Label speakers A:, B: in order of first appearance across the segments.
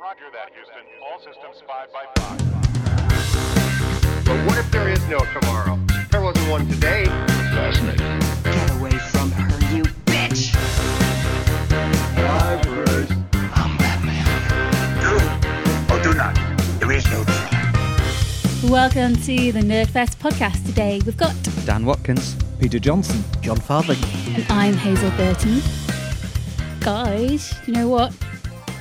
A: Roger that, Houston. All systems 5 by 5.
B: But what if there is no tomorrow? There wasn't one today.
A: Fascinating.
C: Get away from her, you bitch!
B: Hi, Bruce.
C: I'm Batman.
D: Do or do not. There is no try.
E: Welcome to the Nerdfest podcast. Today we've got,
F: Dan Watkins.
G: Peter Johnson.
H: Jon Farthing.
E: and I'm Hazel Burton. Guys, you know what?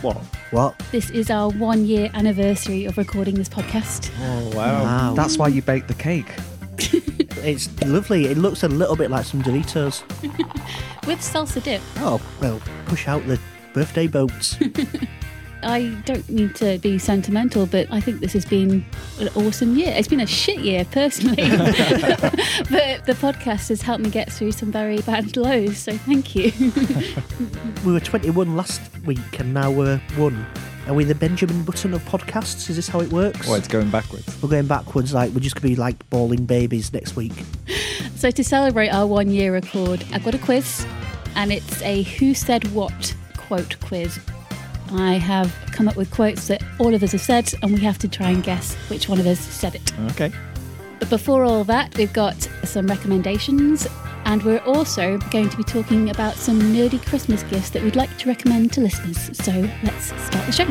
G: What?
H: What?
E: This is our one year anniversary of recording this podcast.
G: Oh, wow.
H: Wow.
F: That's why you baked the cake.
H: It's lovely. It looks a little bit like some Doritos.
E: With salsa dip.
H: Oh, well, push out the birthday boats.
E: I don't mean to be sentimental, but I think this has been an awesome year. It's been a shit year, personally. but the podcast has helped me get through some very bad lows, so thank you.
H: we were 21 last week and now we're one. Are we the Benjamin Button of podcasts? Is this how it works?
G: Well, it's going backwards.
H: We're going backwards, like, we're just going to be like bawling babies next week.
E: So to celebrate our one year record, I've got a quiz, and it's a Who Said What quote quiz. I have come up with quotes that all of us have said, and we have to try and guess which one of us said it.
G: Okay.
E: But before all that, we've got some recommendations, and we're also going to be talking about some nerdy Christmas gifts that we'd like to recommend to listeners. So let's start the show.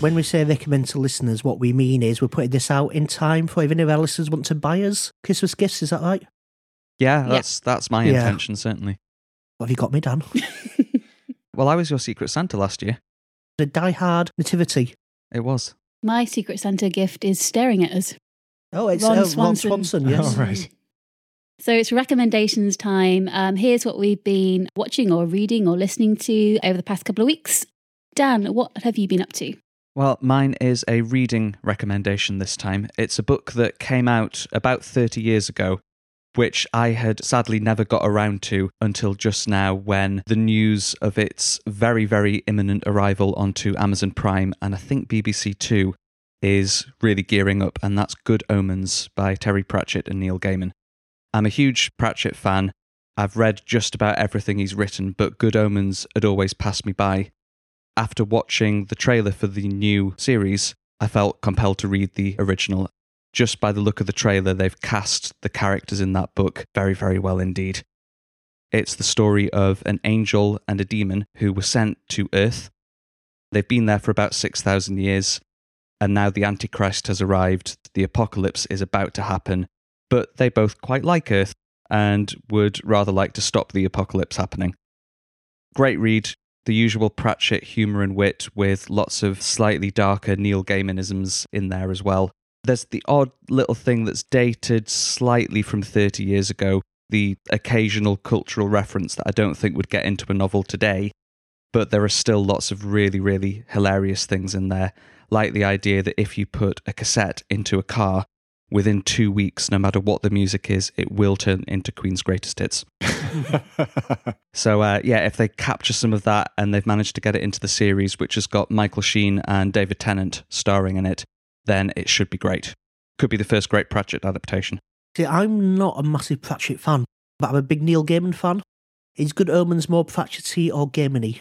H: When we say recommend to listeners, what we mean is we're putting this out in time for if any of our listeners want to buy us Christmas gifts. Is that right?
F: Yeah,
E: Yeah.
F: that's that's my
H: Yeah.
F: intention certainly.
H: What have you got me, Dan?
F: Well, I was your secret Santa last year.
H: The Die Hard Nativity.
F: It was.
E: My Secret Santa gift is staring at us.
H: Oh, it's
E: Ron
H: uh, Ron
E: Swanson.
H: Swanson, yes.
G: Oh, right.
E: So it's recommendations time. Um, here's what we've been watching or reading or listening to over the past couple of weeks. Dan, what have you been up to?
F: Well, mine is a reading recommendation this time. It's a book that came out about 30 years ago, which I had sadly never got around to until just now when the news of its very, very imminent arrival onto Amazon Prime and I think BBC Two is really gearing up, and that's Good Omens by Terry Pratchett and Neil Gaiman. I'm a huge Pratchett fan. I've read just about everything he's written, but Good Omens had always passed me by after watching the trailer for the new series, I felt compelled to read the original. Just by the look of the trailer, they've cast the characters in that book very, very well indeed. It's the story of an angel and a demon who were sent to Earth. They've been there for about 6,000 years, and now the Antichrist has arrived. The apocalypse is about to happen, but they both quite like Earth and would rather like to stop the apocalypse happening. Great read, the usual Pratchett humour and wit with lots of slightly darker Neil Gaimanisms in there as well. There's the odd little thing that's dated slightly from 30 years ago, the occasional cultural reference that I don't think would get into a novel today, but there are still lots of really, really hilarious things in there, like the idea that if you put a cassette into a car, within two weeks, no matter what the music is, it will turn into Queen's Greatest Hits. So uh, yeah, if they capture some of that and they've managed to get it into the series, which has got Michael Sheen and David Tennant starring in it, then it should be great. Could be the first great Pratchett adaptation.
H: See, I'm not a massive Pratchett fan, but I'm a big Neil Gaiman fan. Is Good Omens more Pratchetty or Gaimany?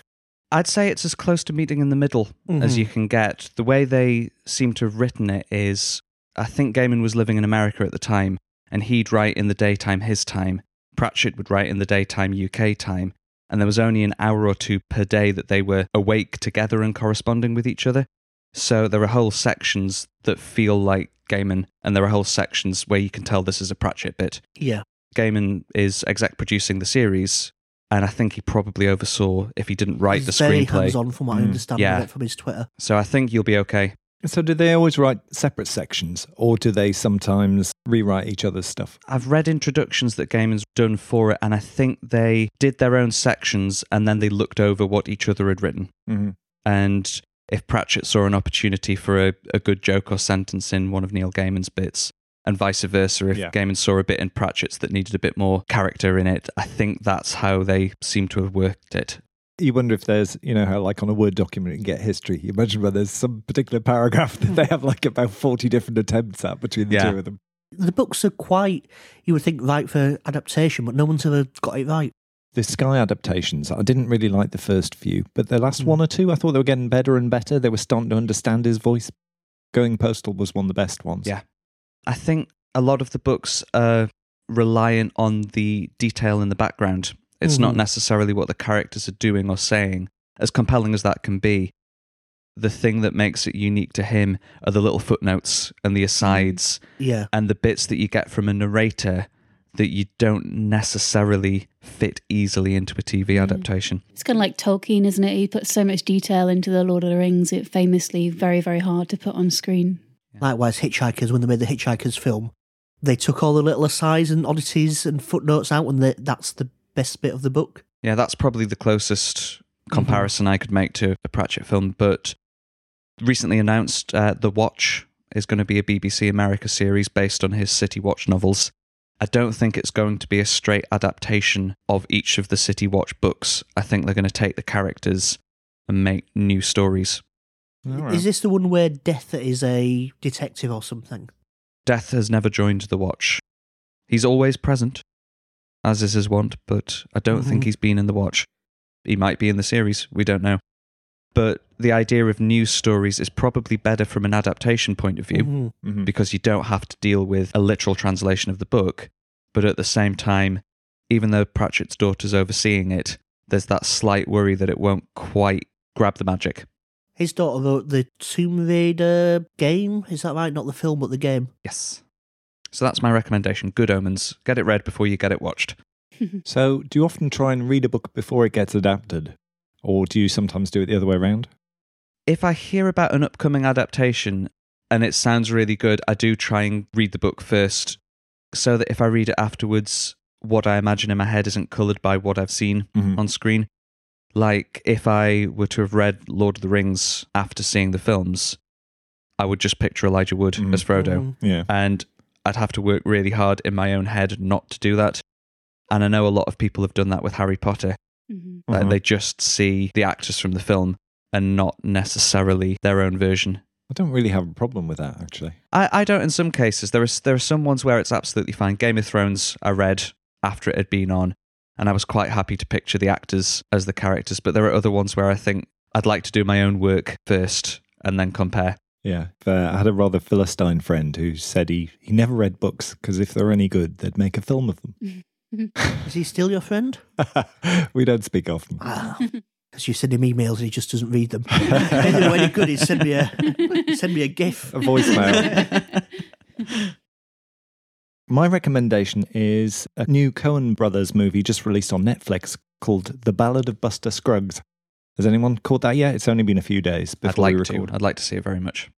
F: I'd say it's as close to meeting in the middle as
H: Mhm.
F: you can get. The way they seem to have written it is, I think Gaiman was living in America at the time, and he'd write in the daytime his time. Pratchett would write in the daytime UK time, and there was only an hour or two per day that they were awake together and corresponding with each other. So there are whole sections that feel like Gaiman, and there are whole sections where you can tell this is a Pratchett bit.
H: Yeah.
F: Gaiman is exec producing the series, and I think he probably oversaw if he didn't write
H: He's
F: the
H: very
F: screenplay.
H: hands-on from what I
G: Mm.
H: understand
F: Yeah.
H: of it from his Twitter.
F: So I think you'll be okay.
G: so, do they always write separate sections, or do they sometimes rewrite each other's stuff?
F: I've read introductions that Gaiman's done for it, and I think they did their own sections and then they looked over what each other had written.
G: hmm
F: And if Pratchett saw an opportunity for a, a good joke or sentence in one of Neil Gaiman's bits, and vice versa, if
G: Yeah.
F: Gaiman saw a bit in Pratchett's that needed a bit more character in it, I think that's how they seem to have worked it.
G: You wonder if there's, you know, how like on a Word document you can get history. You imagine where there's some particular paragraph that they have like about 40 different attempts at between the
F: Yeah.
G: two of them.
H: The books are quite, you would think, right for adaptation, but no one's ever got it right.
G: The Sky adaptations, I didn't really like the first few, but the last
H: Mm.
G: one or two, I thought they were getting better and better. They were starting to understand his voice. Going Postal was one of the best ones.
F: Yeah. I think a lot of the books are reliant on the detail in the background. It's not
H: Mhm.
F: necessarily what the characters are doing or saying, as compelling as that can be. The thing that makes it unique to him are the little footnotes and the asides
H: Yeah.
F: and the bits that you get from a narrator that you don't necessarily fit easily into a TV adaptation.
E: It's kind of like Tolkien, isn't it? He puts so much detail into the Lord of the Rings. It famously very, very hard to put on screen.
H: Likewise, Hitchhikers, when they made the Hitchhikers film, they took all the little asides and oddities and footnotes out, and they, that's the best bit of the book.
F: Yeah, that's probably the closest comparison I could make to a Pratchett film. But recently announced, uh, The Watch is going to be a BBC America series based on his City Watch novels. I don't think it's going to be a straight adaptation of each of the City Watch books. I think they're going to take the characters and make new stories.
G: All right.
H: Is this the one where Death is a detective or something?
F: Death has never joined the Watch. He's always present, as is his wont, but I don't think
H: Mhm.
F: he's been in the Watch. He might be in the series, we don't know. But the idea of news stories is probably better from an adaptation point of view
H: Mhm.
G: Mhm.
F: because you don't have to deal with a literal translation of the book. But at the same time, even though Pratchett's daughter's overseeing it, there's that slight worry that it won't quite grab the magic.
H: His daughter wrote the Tomb Raider game. Is that right? Not the film, but the game.
F: Yes. So that's my recommendation. Good Omens. Get it read before you get it watched.
G: So, do you often try and read a book before it gets adapted? Or do you sometimes do it the other way around?
F: if I hear about an upcoming adaptation and it sounds really good, I do try and read the book first so that if I read it afterwards, what I imagine in my head isn't coloured by what I've seen
G: Mhm.
F: on screen. Like if I were to have read Lord of the Rings after seeing the films, I would just picture Elijah Wood
G: Mhm.
F: as Frodo.
H: Mhm.
G: Yeah.
F: And I'd have to work really hard in my own head not to do that. And I know a lot of people have done that with Harry Potter.
E: Mhm.
F: Like
G: Mhm.
F: they just see the actors from the film and not necessarily their own version.
G: I don't really have a problem with that, actually.
F: I, I don't in some cases. There are there are some ones where it's absolutely fine. Game of Thrones I read after it had been on, and I was quite happy to picture the actors as the characters. But there are other ones where I think I'd like to do my own work first and then compare.
G: Yeah. But I had a rather Philistine friend who said he, he never read books because if they're any good, they'd make a film of them.
H: Is he still your friend?
G: we don't speak often.
H: Ah, because you send him emails and he just doesn't read them. anyway, any good, he'd send me a he'd send me a GIF.
G: A voicemail. My recommendation is a new Coen Brothers movie just released on Netflix called The Ballad of Buster Scruggs. Has anyone caught that yet? It's only been a few days
F: I'd
G: before
F: like
G: we
F: to.
G: record.
F: I'd like to see it very much.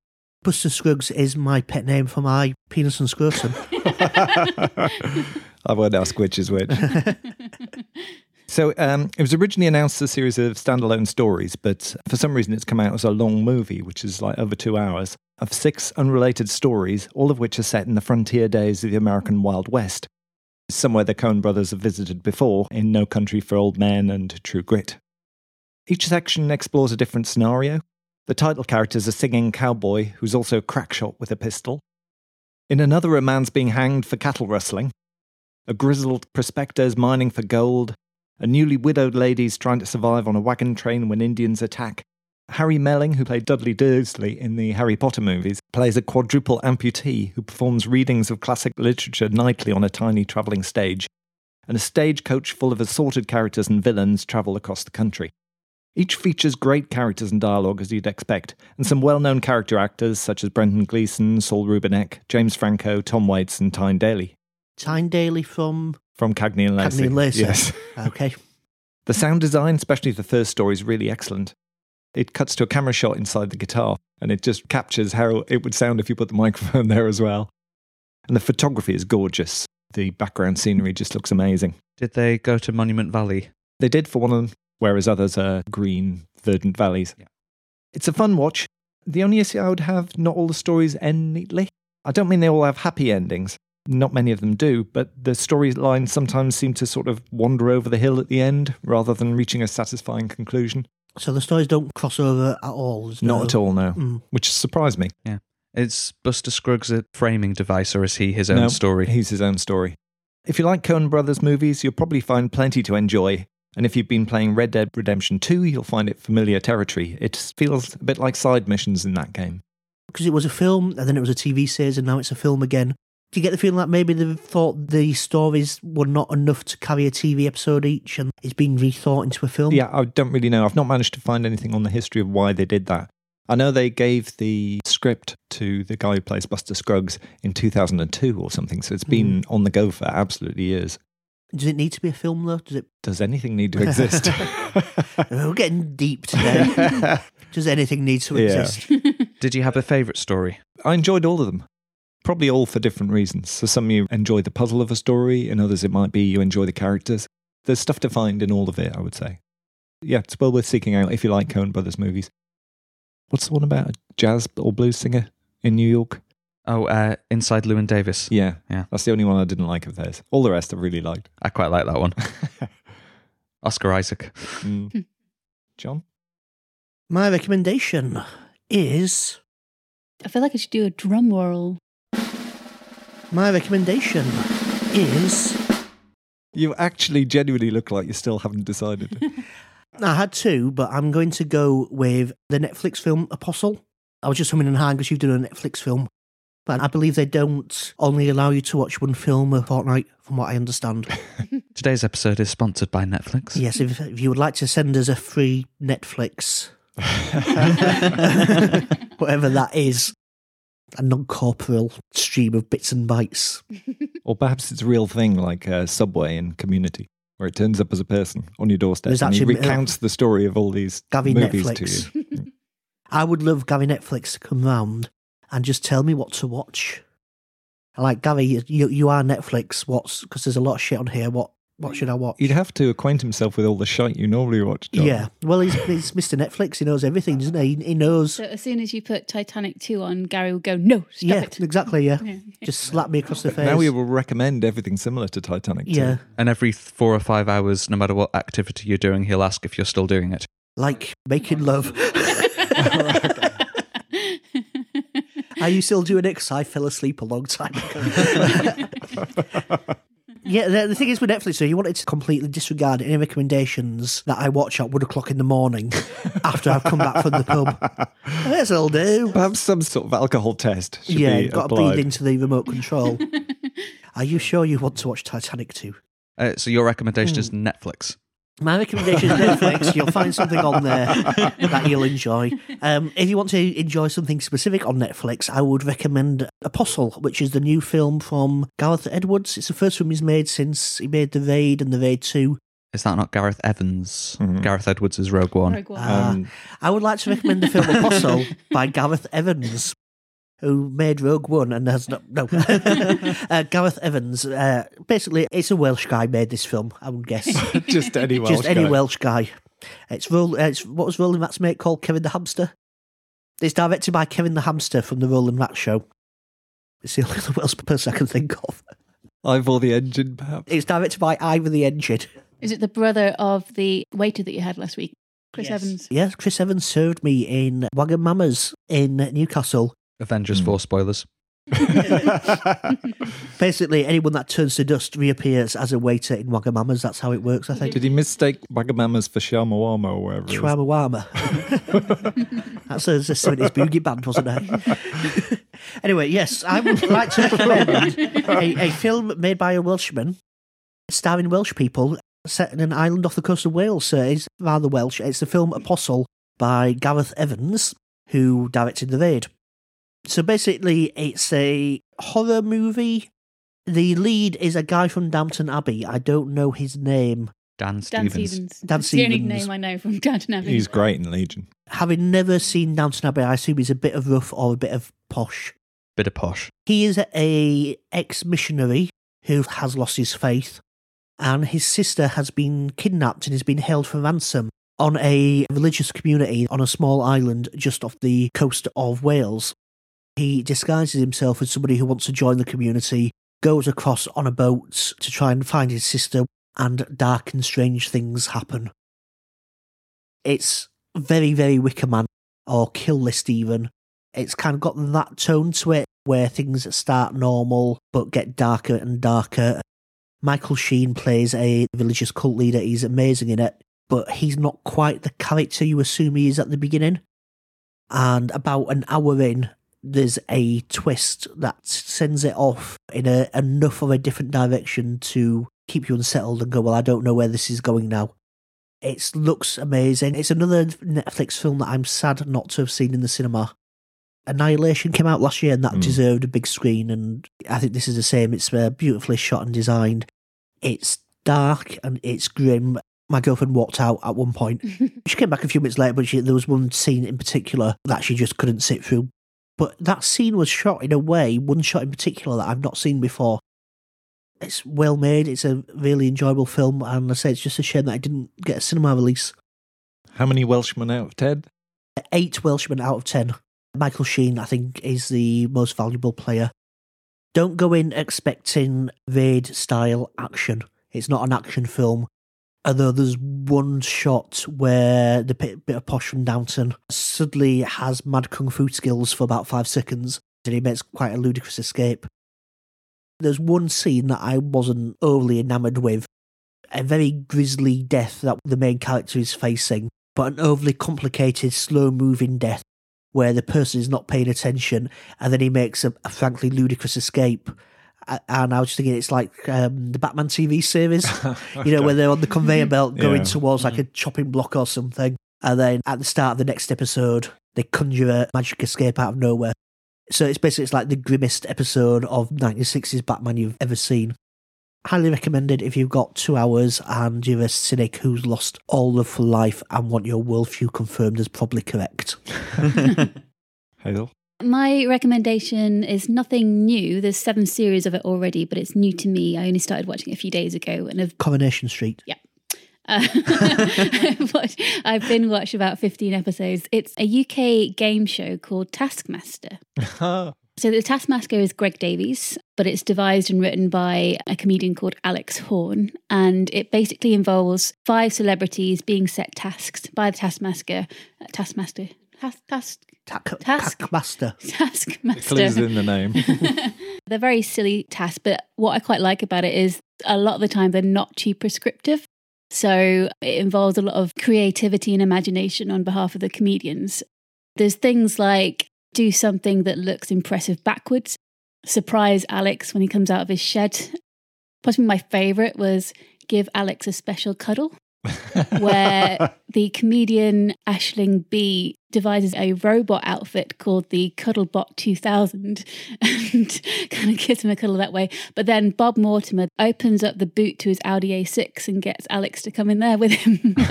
H: Buster Scruggs is my pet name for my penis and scrotum.
G: I won't ask which is which. So um, it was originally announced as a series of standalone stories, but for some reason it's come out as a long movie, which is like over two hours, of six unrelated stories, all of which are set in the frontier days of the American Wild West, somewhere the Coen brothers have visited before in No Country for Old Men and True Grit. Each section explores a different scenario. The title character is a singing cowboy who's also crackshot with a pistol. In another, a man's being hanged for cattle rustling. A grizzled prospector's mining for gold. A newly widowed lady's trying to survive on a wagon train when Indians attack. Harry Melling, who played Dudley Dursley in the Harry Potter movies, plays a quadruple amputee who performs readings of classic literature nightly on a tiny travelling stage. And a stagecoach full of assorted characters and villains travel across the country. Each features great characters and dialogue, as you'd expect, and some well known character actors such as Brendan Gleeson, Saul Rubinek, James Franco, Tom Waits, and Tyne Daly.
H: Tyne Daly from
G: From Cagney and Lacey.
H: Cagney and Lacey.
G: Yes.
H: Okay.
G: The sound design, especially the first story, is really excellent. It cuts to a camera shot inside the guitar, and it just captures how it would sound if you put the microphone there as well. And the photography is gorgeous. The background scenery just looks amazing.
F: Did they go to Monument Valley?
G: They did for one of them, whereas others are green, verdant valleys.
F: Yeah.
G: It's a fun watch. The only issue I would have, not all the stories end neatly. I don't mean they all have happy endings. Not many of them do, but the storylines sometimes seem to sort of wander over the hill at the end rather than reaching a satisfying conclusion.
H: So the stories don't cross over at all. There's
G: Not
H: no-
G: at all, no.
H: Mm.
G: Which surprised me. Yeah.
F: Is Buster Scruggs a framing device or is he his own
G: No,
F: story?
G: He's his own story. If you like Coen Brothers movies, you'll probably find plenty to enjoy. And if you've been playing Red Dead Redemption 2, you'll find it familiar territory. It feels a bit like side missions in that game.
H: Because it was a film and then it was a TV series and now it's a film again. Do you get the feeling that maybe they thought the stories were not enough to carry a TV episode each and it's been rethought into a film?
G: Yeah, I don't really know. I've not managed to find anything on the history of why they did that. I know they gave the script to the guy who plays Buster Scruggs in 2002 or something, so it's been mm. on the go for absolutely years.
H: Does it need to be a film though? Does it?
G: Does anything need to exist?
H: We're getting deep today. Does anything need to
G: Yeah.
H: exist?
F: Did you have a favourite story?
G: I enjoyed all of them. Probably all for different reasons. So some you enjoy the puzzle of a story, and others it might be you enjoy the characters. There's stuff to find in all of it, I would say. Yeah, it's well worth seeking out if you like Coen Brothers movies. What's the one about a jazz or blues singer in New York?
F: Oh, uh, Inside Llewyn Davis.
G: Yeah,
F: Yeah.
G: That's the only one I didn't like of theirs. All the rest I really liked.
F: I quite like that one. Oscar Isaac.
G: Mm. Jon?
H: My recommendation is
E: I feel like I should do a drum roll.
H: my recommendation is
G: You actually genuinely look like you still haven't decided.
H: I had two, but I'm going to go with the Netflix film Apostle. I was just humming and hawing because you've done a Netflix film. But I believe they don't only allow you to watch one film a fortnight, from what I understand.
F: Today's episode is sponsored by Netflix.
H: yes, if, if you would like to send us a free Netflix, whatever that is, a non corporeal stream of bits and bytes.
G: or perhaps it's a real thing like uh, Subway in Community, where it turns up as a person on your doorstep
H: There's
G: and he
H: actually-
G: recounts the story of all these
H: Gavi
G: movies
H: Netflix.
G: to you.
H: I would love Gary Netflix to come round and just tell me what to watch. Like Gary, you you are Netflix. What's because there's a lot of shit on here. What what should I watch?
G: You'd have to acquaint himself with all the shite you normally watch, Jon.
H: yeah. Well, he's, he's Mr. Netflix. He knows everything, doesn't he? He knows.
E: So as soon as you put Titanic 2 on, Gary will go, no, stop
H: yeah,
E: it.
H: exactly. Yeah.
E: Yeah.
H: Just slap me across the face.
G: Now he will recommend everything similar to Titanic. too.
H: yeah,
F: And every four or five hours, no matter what activity you're doing, he'll ask if you're still doing it.
H: like making love. Are you still doing it? Because I fell asleep a long time ago. yeah, the, the thing is with Netflix, so you wanted to completely disregard any recommendations that I watch at one o'clock in the morning after I've come back from the pub. That's all do.
G: Perhaps some sort of alcohol test should
H: Yeah,
G: be
H: you've got to
G: applied.
H: breathe into the remote control. Are you sure you want to watch Titanic too?
F: Uh, so your recommendation
H: Hmm.
F: is Netflix.
H: My recommendation is Netflix. You'll find something on there that you'll enjoy. Um, if you want to enjoy something specific on Netflix, I would recommend Apostle, which is the new film from Gareth Edwards. It's the first film he's made since he made The Raid and The Raid 2.
F: Is that not Gareth Evans?
G: Mhm.
F: Gareth Edwards is Rogue One.
E: Rogue One.
G: Um,
H: I would like to recommend the film Apostle by Gareth Evans. Who made Rogue One and has not no uh, Gareth Evans? Uh, basically, it's a Welsh guy made this film. I would guess.
G: just any Welsh
H: just any
G: guy.
H: Welsh guy. It's, Roll, uh, it's what was Roland Rat's mate called? Kevin the Hamster. It's directed by Kevin the Hamster from the Roland Rat Show. It's the only other Welsh person I can think of.
G: Ivor the Engine, perhaps.
H: It's directed by Ivor the Engine.
E: Is it the brother of the waiter that you had last week? Chris Evans.
H: Yes, Chris Evans served me in Wagamama's in Newcastle.
F: Avengers
G: Hmm.
F: 4 spoilers.
H: Basically, anyone that turns to dust reappears as a waiter in Wagamama's. That's how it works, I think.
G: Did he mistake Wagamama's for Shamawama or wherever? it is?
H: Chihuahua. That's a, a 70s boogie band, wasn't it? anyway, yes, I would like to recommend a, a film made by a Welshman, starring Welsh people, set in an island off the coast of Wales. So it's rather Welsh. It's the film Apostle by Gareth Evans, who directed The Raid. So basically, it's a horror movie. The lead is a guy from Downton Abbey. I don't know his name.
F: Dan
E: Dan
F: Stevens.
E: Stevens.
H: Dan
E: That's the only name I know from Downton Abbey.
G: He's great in Legion.
H: Having never seen Downton Abbey, I assume he's a bit of rough or a bit of posh.
F: Bit of posh.
H: He is a ex-missionary who has lost his faith, and his sister has been kidnapped and has been held for ransom on a religious community on a small island just off the coast of Wales. He disguises himself as somebody who wants to join the community, goes across on a boat to try and find his sister, and dark and strange things happen. It's very, very Wicker Man or Kill List even. It's kind of got that tone to it where things start normal but get darker and darker. Michael Sheen plays a religious cult leader. He's amazing in it, but he's not quite the character you assume he is at the beginning. And about an hour in, there's a twist that sends it off in a, enough of a different direction to keep you unsettled and go, well, I don't know where this is going now. It looks amazing. It's another Netflix film that I'm sad not to have seen in the cinema. Annihilation came out last year and that
G: Mm.
H: deserved a big screen, and I think this is the same. It's uh, beautifully shot and designed. It's dark and it's grim. My girlfriend walked out at one point. she came back a few minutes later, but she, there was one scene in particular that she just couldn't sit through. But that scene was shot in a way, one shot in particular, that I've not seen before. It's well made. It's a really enjoyable film, and I say it's just a shame that I didn't get a cinema release.
G: How many Welshmen out of 10?
H: Eight Welshmen out of ten. Michael Sheen, I think, is the most valuable player. Don't go in expecting raid style action. It's not an action film. Although there's one shot where the bit, bit of Posh from Downton suddenly has mad kung fu skills for about five seconds and he makes quite a ludicrous escape. There's one scene that I wasn't overly enamoured with. A very grisly death that the main character is facing, but an overly complicated, slow moving death where the person is not paying attention and then he makes a, a frankly ludicrous escape. A- And I was thinking it's like um, the Batman TV series, you know, where they're on the conveyor belt going
G: Yeah.
H: towards like a chopping block or something. And then at the start of the next episode, they conjure a magic escape out of nowhere. So it's basically it's like the grimmest episode of 1960s Batman you've ever seen. Highly recommended if you've got two hours and you're a cynic who's lost all love for life and want your worldview confirmed as probably correct.
G: Hazel?
E: My recommendation is nothing new. There's seven series of it already, but it's new to me. I only started watching it a few days ago and have
H: Coronation Street.
E: Uh, I've watched- I've been watched about 15 episodes. It's a UK game show called Taskmaster. So the Taskmaster is Greg Davies, but it's devised and written by a comedian called Alex Horne, and it basically involves five celebrities being set tasks by the Taskmaster. Uh, Taskmaster. Task. Task.
H: Tack,
E: Task-
H: Taskmaster.
E: Taskmaster.
G: Clues in the name.
E: They're very silly tasks, but what I quite like about it is a lot of the time they're not too prescriptive. So it involves a lot of creativity and imagination on behalf of the comedians. There's things like do something that looks impressive backwards, surprise Alex when he comes out of his shed. Possibly my favorite was give Alex a special cuddle where the comedian Aisling Bea devises a robot outfit called the Cuddlebot 2000 and kind of gives him a cuddle that way. But then Bob Mortimer opens up the boot to his Audi A6 and gets Alex to come in there with him.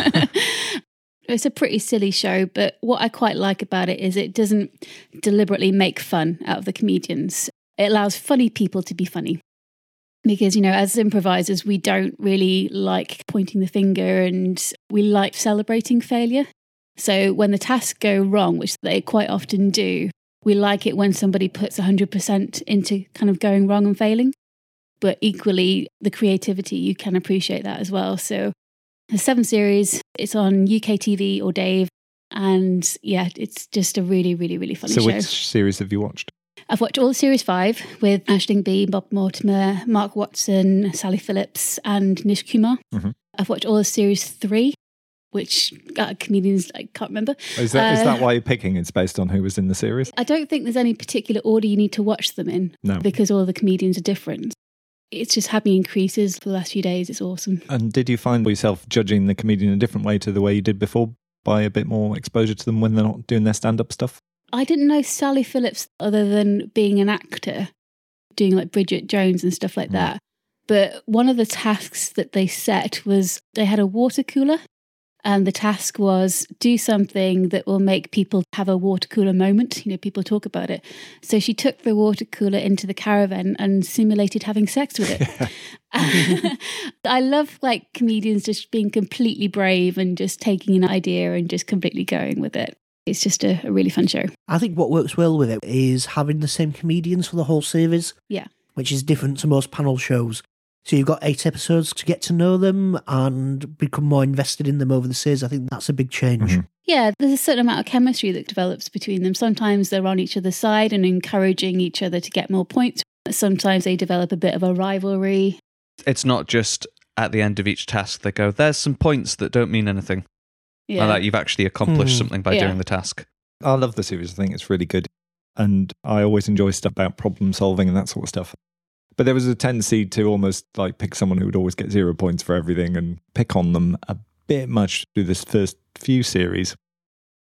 E: It's a pretty silly show, but what I quite like about it is it doesn't deliberately make fun out of the comedians. It allows funny people to be funny because you know as improvisers we don't really like pointing the finger and we like celebrating failure. So when the tasks go wrong which they quite often do we like it when somebody puts 100% into kind of going wrong and failing. But equally the creativity you can appreciate that as well. So the seven series it's on uk tv or dave. And yeah it's just a really really really funny
G: so,
E: show.
G: which series have you watched?
E: I've watched all of Series 5 with Aisling Bea, Bob Mortimer, Mark Watson, Sally Phillips, and Nish Kumar.
G: Mhm.
E: I've watched all of Series 3, which uh, comedians I can't remember.
G: Is that, is
E: Uh,
G: that why you're picking? It's based on who was in the series?
E: I don't think there's any particular order you need to watch them in
G: No.
E: because all the comedians are different. It's just had me increases for the last few days. It's awesome.
G: And did you find yourself judging the comedian a different way to the way you did before by a bit more exposure to them when they're not doing their stand up stuff?
E: I didn't know Sally Phillips other than being an actor, doing like Bridget Jones and stuff like mm. that. But one of the tasks that they set was they had a water cooler, and the task was do something that will make people have a water cooler moment. You know, people talk about it. So she took the water cooler into the caravan and simulated having sex with it. I love like comedians just being completely brave and just taking an idea and just completely going with it. It's just a, a really fun show.
H: I think what works well with it is having the same comedians for the whole series.
E: Yeah.
H: Which is different to most panel shows. So you've got eight episodes to get to know them and become more invested in them over the series. I think that's a big change.
G: Mhm.
E: Yeah, there's a certain amount of chemistry that develops between them. Sometimes they're on each other's side and encouraging each other to get more points. Sometimes they develop a bit of a rivalry.
F: It's not just at the end of each task they go, there's some points that don't mean anything.
E: Yeah.
F: And that you've actually accomplished
G: Hmm.
F: something by
E: Yeah.
F: doing the task.
G: I love the series. I think it's really good. And I always enjoy stuff about problem solving and that sort of stuff. But there was a tendency to almost like pick someone who would always get zero points for everything and pick on them a bit much through this first few series.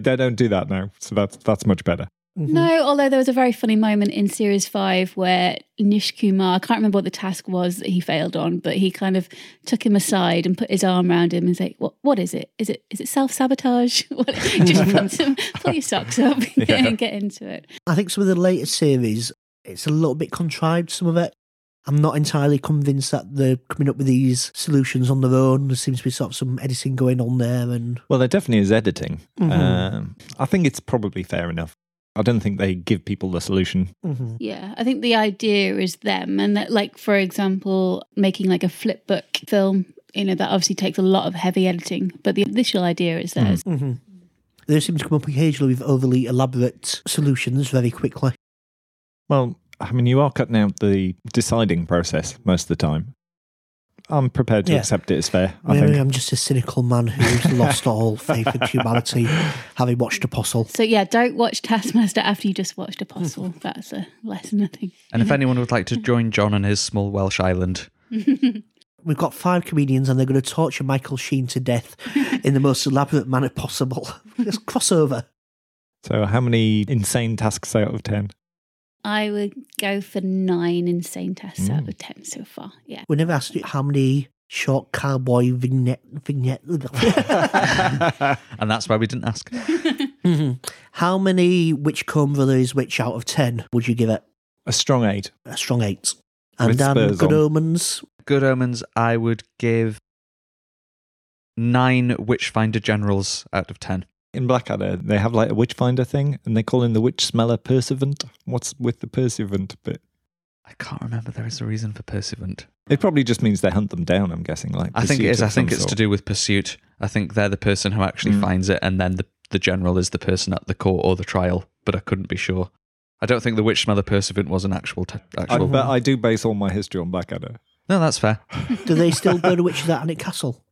G: They don't do that now. So that's that's much better.
E: No, although there was a very funny moment in series five where Nish Kumar, I can't remember what the task was that he failed on, but he kind of took him aside and put his arm around him and said, "What? What is it? Is it is it self sabotage? Just put some, pull your socks up
G: Yeah.
E: and get into it."
H: I think some of the later series, it's a little bit contrived, some of it. I'm not entirely convinced that they're coming up with these solutions on their own. There seems to be sort of some editing going on there. And
G: Well, there definitely is editing.
H: Mhm.
G: Um, I think it's probably fair enough. I don't think they give people the solution.
H: Mhm.
E: Yeah, I think the idea is them, and that, like for example, making like a flip book film. You know, that obviously takes a lot of heavy editing, but the initial idea is theirs.
H: Mhm. they seem to come up occasionally with overly elaborate solutions very quickly.
G: Well, I mean, you are cutting out the deciding process most of the time. I'm prepared to
H: Yeah.
G: accept it as fair. I
H: Maybe
G: think.
H: I'm just a cynical man who's lost all faith in humanity, having watched Apostle.
E: So yeah, don't watch Taskmaster after you just watched Apostle. That's a lesson, I think.
F: And if anyone would like to join Jon on his small Welsh island,
H: We've got five comedians and they're going to torture Michael Sheen to death in the most elaborate manner possible. Just crossover.
G: So, how many insane tasks out of 10?
E: I would go for nine insane tests out
G: Mm.
E: of ten so far. Yeah.
H: We never asked you how many short cowboy vignette. vignette
F: and that's why we didn't ask.
H: Mhm. How many Which Coen Brothers Which out of 10 would you give it?
G: A strong eight.
H: A strong eight. And
G: With
H: Dan,
G: Spurs
H: Good
G: on.
H: Omens.
F: Good Omens, I would give nine Witchfinder Generals out of ten.
G: In Blackadder, they have like a witchfinder thing, and they call him the witch smeller Pursuivant. What's with the Pursuivant bit?
F: I can't remember there is a reason for Pursuivant.
G: It probably just means they hunt them down. I'm guessing. Like
F: I think it
G: pursuit
F: is. I think
G: some
F: it's to do with pursuit. I think they're the person who actually
G: Mm.
F: finds it, and then the, the general is the person at the court or the trial. But I couldn't be sure. I don't think the witch smeller Pursuivant was an actual. T-
G: I,
F: actual.
G: but I do base all my history on Blackadder.
F: no, that's fair.
H: Do they still burn witches at Alnwick Castle?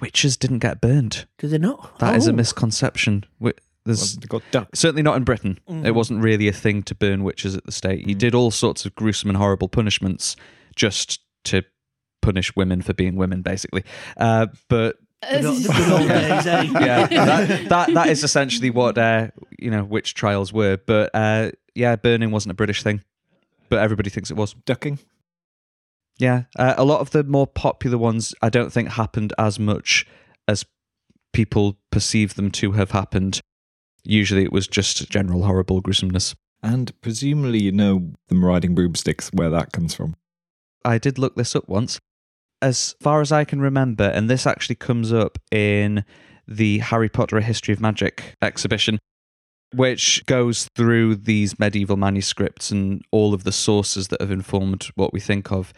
F: Witches didn't get burned.
H: Did they not?
F: That is a
H: Oh.
F: misconception. Wi-
G: Well,
F: There's
G: they got ducks.
F: certainly not in Britain. It
H: Mhm.
F: wasn't really a thing to burn witches at the stake. You did all sorts of gruesome and horrible punishments just to punish women for being women, basically. Uh, but
H: The good- the good old days, eh?
F: yeah, that, that that is essentially what uh, you know witch trials were. But uh, yeah, burning wasn't a British thing, but everybody thinks it was.
G: Ducking.
F: Yeah, uh, a lot of the more popular ones I don't think happened as much as people perceive them to have happened. Usually, it was just general horrible gruesomeness.
G: And presumably, you know them riding broomsticks, where that comes from.
F: I did look this up once. As far as I can remember, and this actually comes up in the Harry Potter A History of Magic exhibition, which goes through these medieval manuscripts and all of the sources that have informed what we think of.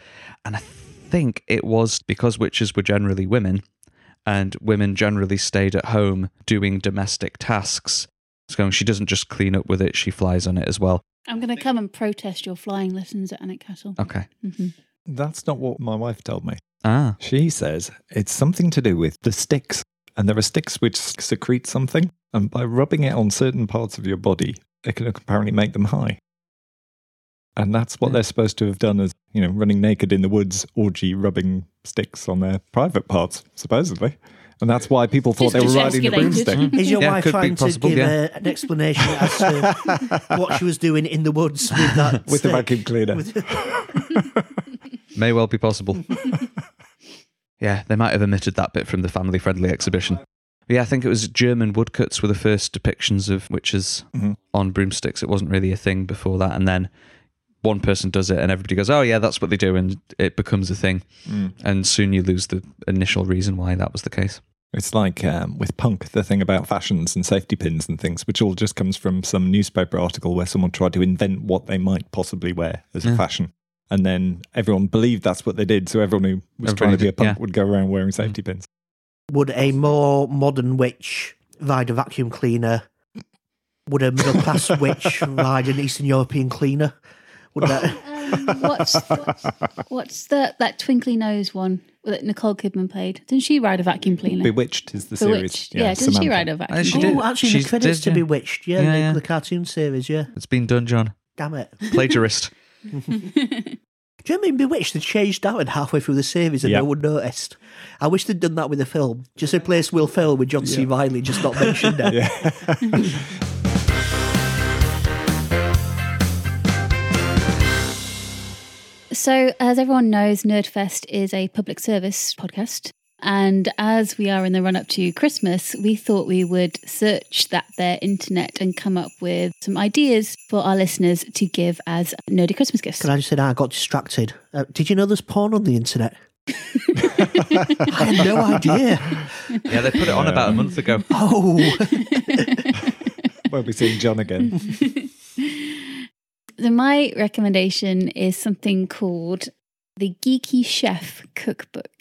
F: And I think it was because witches were generally women, and women generally stayed at home doing domestic tasks. So she doesn't just clean up with it, she flies on it as well.
E: I'm going to come and protest your flying lessons at Alnwick Castle.
F: Okay.
E: hmm
G: That's not what my wife told me.
F: Ah.
G: She says it's something to do with the sticks. And there are sticks which secrete something. And by rubbing it on certain parts of your body, it can apparently make them high. And that's what
F: Yeah.
G: they're supposed to have done as, you know, running naked in the woods, orgy, rubbing sticks on their private parts, supposedly. And that's why people thought
E: Just
G: they were riding the
E: escalated.
G: broomstick.
H: Is your
F: Yeah,
H: wife trying
F: possible,
H: to give
F: yeah.
H: uh, an explanation as to what she was doing in the woods with that
G: With the vacuum cleaner.
H: With-
F: May well be possible. yeah, they might have omitted that bit from the family friendly exhibition. Yeah, I think it was German woodcuts were the first depictions of witches
G: Mhm.
F: on broomsticks. It wasn't really a thing before that. And then one person does it and everybody goes, oh, yeah, that's what they do. And it becomes a thing.
G: Mm.
F: And soon you lose the initial reason why that was the case.
G: It's like um, with punk, the thing about fashions and safety pins and things, which all just comes from some newspaper article where someone tried to invent what they might possibly wear as a fashion. And then everyone believed that's what they did. So everyone who was trying to be a
F: Everybody-
G: punk
F: yeah.
G: would go around wearing safety pins.
H: Would a more modern witch ride a vacuum cleaner? Would a middle class witch ride an Eastern European cleaner? Would that?
E: what's what's the that twinkly nose one that Nicole Kidman played? Didn't she ride a vacuum cleaner?
G: Bewitched is the
E: Bewitched.
G: series.
E: Yeah, didn't she ride a vacuum?
F: Uh, she did.
H: Oh, actually,
F: She
H: the credits
F: did,
H: to
F: yeah.
H: Bewitched. Yeah,
F: Yeah,
H: the,
F: yeah.
H: the cartoon series. Yeah,
F: It's been done, Jon.
H: damn it.
F: Plagiarist.
H: Do you remember in Bewitched they changed Darrin halfway through the series and
G: Yeah.
H: no one noticed? I wish they'd done that with the film. Just replace Will Ferrell with John C. Reilly, just not mentioned it.
E: So, as everyone knows, Nerdfest is a public service podcast. And as we are in the run up to Christmas, we thought we would search that there internet and come up with some ideas for our listeners to give as nerdy Christmas gifts.
H: Can I just say that I got distracted? Uh, did you know there's porn on the internet? I had no idea.
F: Yeah, they put it on about a month ago.
H: Oh,
G: Won't be seeing Jon again.
E: So, my recommendation is something called the Geeky Chef Cookbook.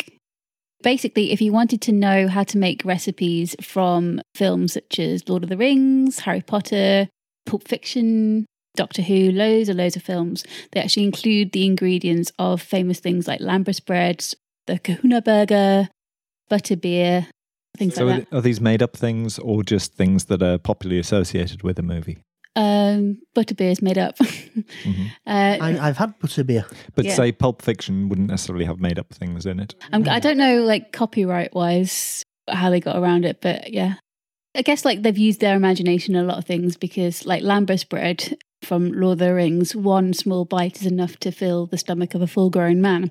E: Basically, if you wanted to know how to make recipes from films such as Lord of the Rings, Harry Potter, Pulp Fiction, Doctor Who, loads and loads of films, they actually include the ingredients of famous things like lembas bread, the Kahuna burger, butterbeer, things
G: So
E: like
G: are, are these made up things or just things that are popularly associated with a movie?
E: That. Um, butterbeer is made up.
G: Mhm.
E: uh,
H: I, I've had butterbeer.
G: But
E: Yeah.
G: say Pulp Fiction wouldn't necessarily have made up things in it.
E: I'm, I don't know, like copyright wise, how they got around it, but yeah. I guess like they've used their imagination a lot of things because, like lembas bread from Lord of the Rings, one small bite is enough to fill the stomach of a full grown man.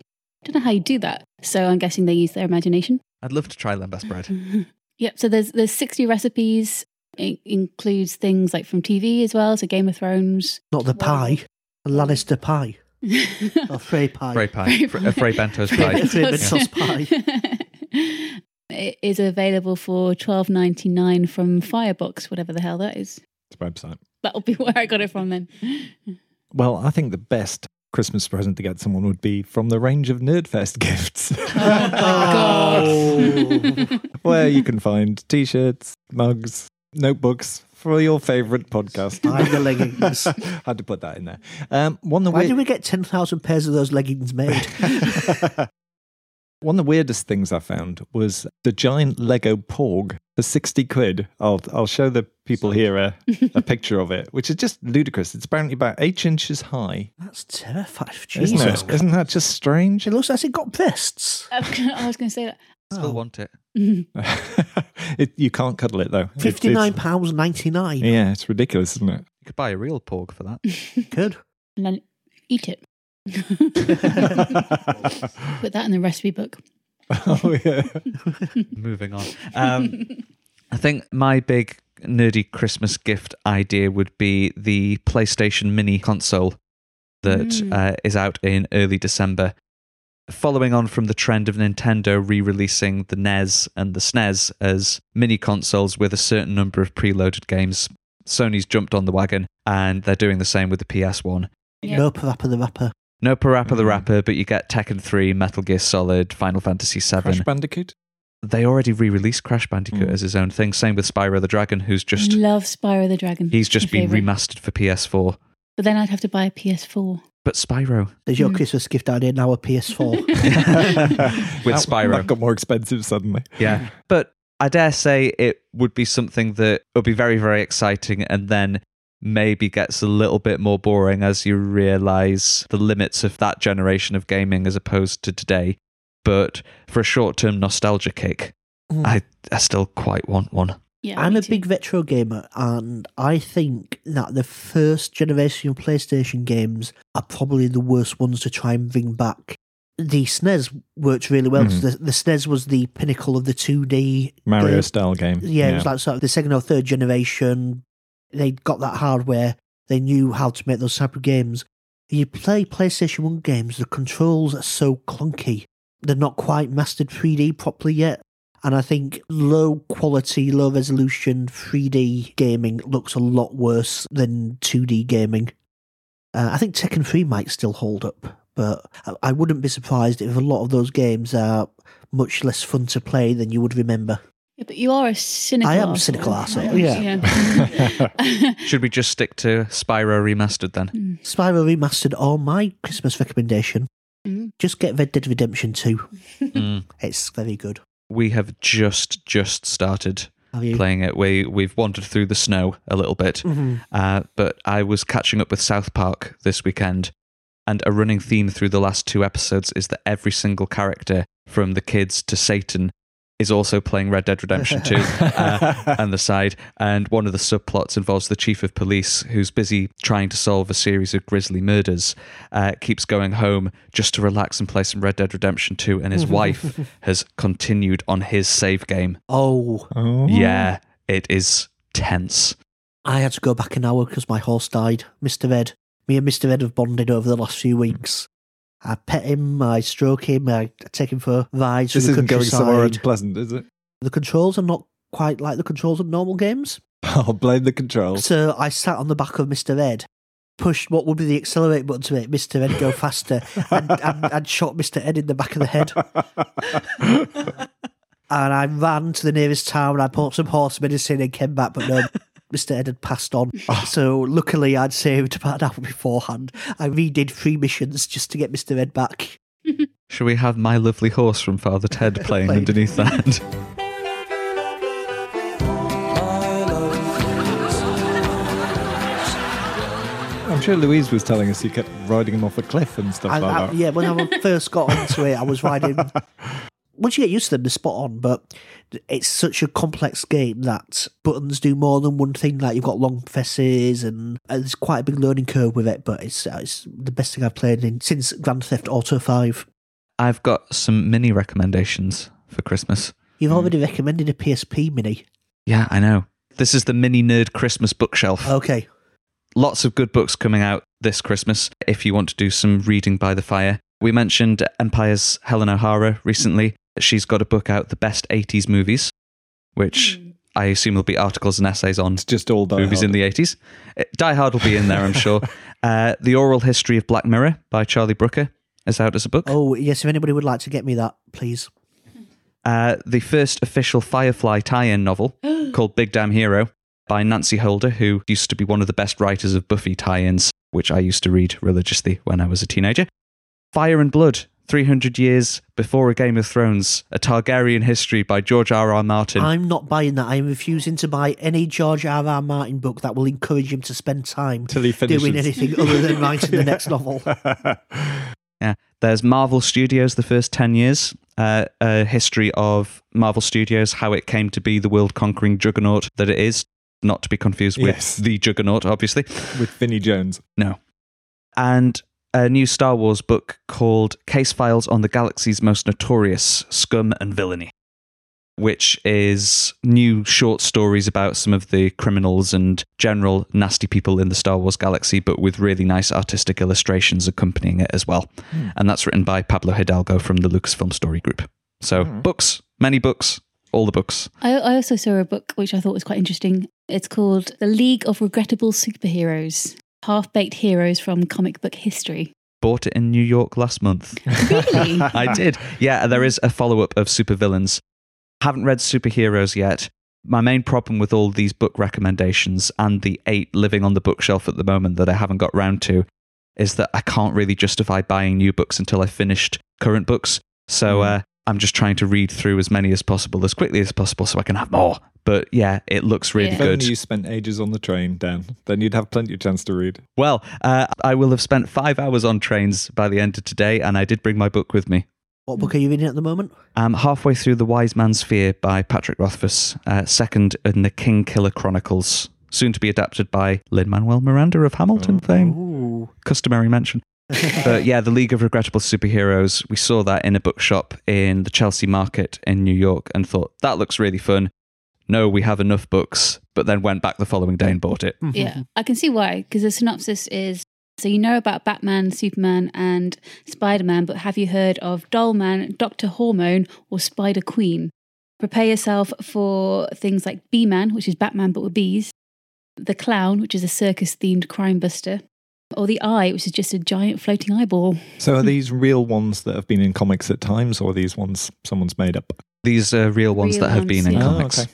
E: I don't know how you do that. So I'm guessing they use their imagination.
F: I'd love to try lembas bread.
E: Yep. So there's there's 60 recipes. It includes things like from TV as well. So Game of Thrones.
H: Not the pie. the Lannister pie. Or Frey pie.
F: Frey pie. Fr- uh, Frey Bento's pie.
H: Frey Bento's pie.
E: it is available for twelve ninety nine from Firebox, whatever the hell that is.
G: It's a website.
E: That'll be where I got it from then.
G: Well, I think the best Christmas present to get someone would be from the range of Nerdfest gifts,
H: Oh.
G: where you can find t shirts, mugs, notebooks for your favourite podcast.
H: Hide the leggings.
G: Had to put that in there. Um, one that
H: Why
G: we
H: did we get 10,000 pairs of those leggings made?
G: One of the weirdest things I found was the giant Lego Porg for 60 quid. I'll, I'll show the people here a, a picture of it, which is just ludicrous. It's apparently about eight inches high.
H: That's terrifying.
G: Isn't
H: Jesus.
G: it? Isn't that just strange?
H: It looks like it got breasts.
E: I was gonna- I was going to say that.
F: Still want it.
G: it, you can't cuddle it though. It's- it's-
H: £59.99.
G: yeah, it's ridiculous, isn't it?
F: You could buy a real porg for that.
H: could.
E: And then eat it. Put that in the recipe book.
G: oh yeah.
F: Moving on. Um, I think my big nerdy Christmas gift idea would be the PlayStation Mini console that
E: Mm.
F: uh, is out in early December. Following on from the trend of Nintendo re releasing the NES and the SNES as mini consoles with a certain number of preloaded games, Sony's jumped on the wagon and they're doing the same with the PS1.
E: Yeah.
H: No Parappa the Rapper.
F: No Parappa the
G: Mm.
F: Rapper, but you get Tekken 3, Metal Gear Solid, Final Fantasy 7.
G: Crash Bandicoot.
F: they already re-released Crash Bandicoot
G: Mm.
F: as his own thing. Same with Spyro the Dragon, who's just
E: Love Spyro the Dragon.
F: he's just
E: My
F: been
E: favourite.
F: remastered for PS4.
E: But then I'd have to buy a PS4.
F: But Spyro
H: There's your
E: Mm.
H: Christmas gift idea now a PS4.
F: with
G: That-
F: Spyro,
G: That got more expensive suddenly.
F: yeah. But I dare say it would be something that would be very, very exciting, and then maybe gets a little bit more boring as you realize the limits of that generation of gaming as opposed to today. But for a short-term nostalgia kick,
H: Mm.
F: I, I still quite want one.
E: Yeah,
H: I'm a
E: too.
H: big retro gamer, and I think that the first generation of PlayStation games are probably the worst ones to try and bring back. The SNES worked really well.
G: Mhm.
H: The, the SNES was the pinnacle of the 2D
G: Mario
H: game.
G: style game.
H: Yeah, it was like sort of the second or third generation. They got that hardware. They knew how to make those type of games. You play PlayStation 1 games, the controls are so clunky. They're not quite mastered 3D properly yet. And I think low quality, low resolution 3D gaming looks a lot worse than 2D gaming. Uh, I think Tekken 3 might still hold up, but I- I wouldn't be surprised if a lot of those games are much less fun to play than you would remember.
E: Yeah, but you are a cynical.
H: I am a
E: arsehole.
H: cynical arsehole, yeah.
E: yeah.
F: Should we just stick to Spyro Remastered then?
H: Spyro Remastered or my Christmas recommendation.
E: Mm.
H: Just get Red Dead Redemption 2.
F: Mm.
H: It's very good.
F: We have just just started playing it. We we've wandered through the snow a little bit,
H: Mhm.
F: uh, but I was catching up with South Park this weekend, and a running theme through the last two episodes is that every single character, from the kids to Satan, is also playing Red Dead Redemption 2 uh, and the side. And one of the subplots involves the chief of police, who's busy trying to solve a series of grisly murders, uh, keeps going home just to relax and play some Red Dead Redemption 2. And his wife has continued on his save game.
H: Oh,
G: Oh.
F: Yeah, it is tense.
H: I had to go back an hour because my horse died. Mr. Ed. Me and Mr. Ed have bonded over the last few weeks. I pet him, I stroke him, I take him for rides
G: This isn't going somewhere unpleasant, is it?
H: The controls are not quite like the controls of normal games.
G: I'll blame the controls.
H: So I sat on the back of Mr. Ed, pushed what would be the accelerate button to make Mr. Ed go faster, and, and, and shot Mr. Ed in the back of the head. and I ran to the nearest town. And I bought some horse medicine and came back, but no, Mr. Ed had passed on. Ah. So luckily, I'd saved about an hour beforehand. I redid three missions just to get Mr. Ed back.
F: Should we have My Lovely Horse from Father Ted playing
H: Playing.
F: underneath that?
G: I'm sure Louise was telling us you kept riding him off a cliff and stuff
H: I,
G: like
H: I-
G: that.
H: yeah, when I first got onto it, I was riding. Once you get used to them, they're spot on. But it's such a complex game that buttons do more than one thing. Like you've got long presses, and, and there's quite a big learning curve with it. But it's uh, it's the best thing I've played in since Grand Theft Auto Five.
F: I've got some mini recommendations for Christmas.
H: You've already recommended a PSP Mini.
F: Yeah, I know. This is the Mini Nerd Christmas bookshelf.
H: Okay,
F: Lots of good books coming out this Christmas if you want to do some reading by the fire. We mentioned Empire's Helen O'Hara recently. She's got a book out, The Best 80s Movies, which I assume will be articles and essays on
G: It's just all Die
F: movies
G: Hard.
F: in the 80s. Uh, Die Hard will be in there, I'm sure. Uh, the Oral History of Black Mirror by Charlie Brooker is out as a book.
H: Oh yes, if anybody would like to get me that, please.
F: Uh, the first official Firefly tie in novel called Big Damn Hero by Nancy Holder, who used to be one of the best writers of Buffy tie ins, which I used to read religiously when I was a teenager. Fire and Blood, 300 Years Before a Game of Thrones, a Targaryen history by George R. R. Martin.
H: I'm not buying that. I am refusing to buy any George R. R. Martin book that will encourage him to spend time
G: he
H: doing anything other than writing the next novel.
F: Yeah. There's Marvel Studios, the first 10 years, uh, a history of Marvel Studios, how it came to be the world conquering juggernaut that it is, not to be confused with
G: Yes.
F: the juggernaut, obviously.
G: With Vinnie Jones.
F: No. And a new Star Wars book called Case Files on the Galaxy's Most Notorious Scum and Villainy, which is new short stories about some of the criminals and general nasty people in the Star Wars galaxy, but with really nice artistic illustrations accompanying it as well. Hmm. And that's written by Pablo Hidalgo from the Lucasfilm Story Group. So, hmm. books, many books, all the books.
E: I, I also saw a book which I thought was quite interesting. It's called The League of Regrettable Superheroes Half Baked Heroes from Comic Book History.
F: Bought it in New York last month.
E: Really?
F: I did. Yeah, there is a follow up of supervillains. Haven't read superheroes yet. My main problem with all these book recommendations and the eight living on the bookshelf at the moment that I haven't got round to is that I can't really justify buying new books until I've finished current books. So uh, I'm just trying to read through as many as possible as quickly as possible so I can have more. But yeah, it looks really
E: Yeah.
G: If
F: good.
G: only you spent ages on the train, Dan, then you'd have plenty of chance to read.
F: Well, uh, I will have spent five hours on trains by the end of today, and I did bring my book with me.
H: What book are you reading at the moment?
F: I'm halfway through The Wise Man's Fear by Patrick Rothfuss, uh, second in the Kingkiller Chronicles, soon to be adapted by Lin Manuel Miranda of Hamilton fame. Customary mention. But yeah, The League of Regrettable Superheroes, we saw that in a bookshop in the Chelsea Market in New York and thought, that looks really fun. No, we have enough books, but then went back the following day and bought it. Mm-hmm.
E: yeah, I can see why. Because the synopsis is so you know about Batman, Superman, and Spider Man, but have you heard of Dollman, Dr. Hormone, or Spider Queen? Prepare yourself for things like Bee Man, which is Batman but with bees, The Clown, which is a circus themed crime buster, or the eye, which is just a giant floating eyeball.
G: So are these real ones that have been in comics at times, or are these ones someone's made up?
F: These are real ones
E: Real
F: that have been in
E: yeah.
G: Oh,
F: comics.
G: okay.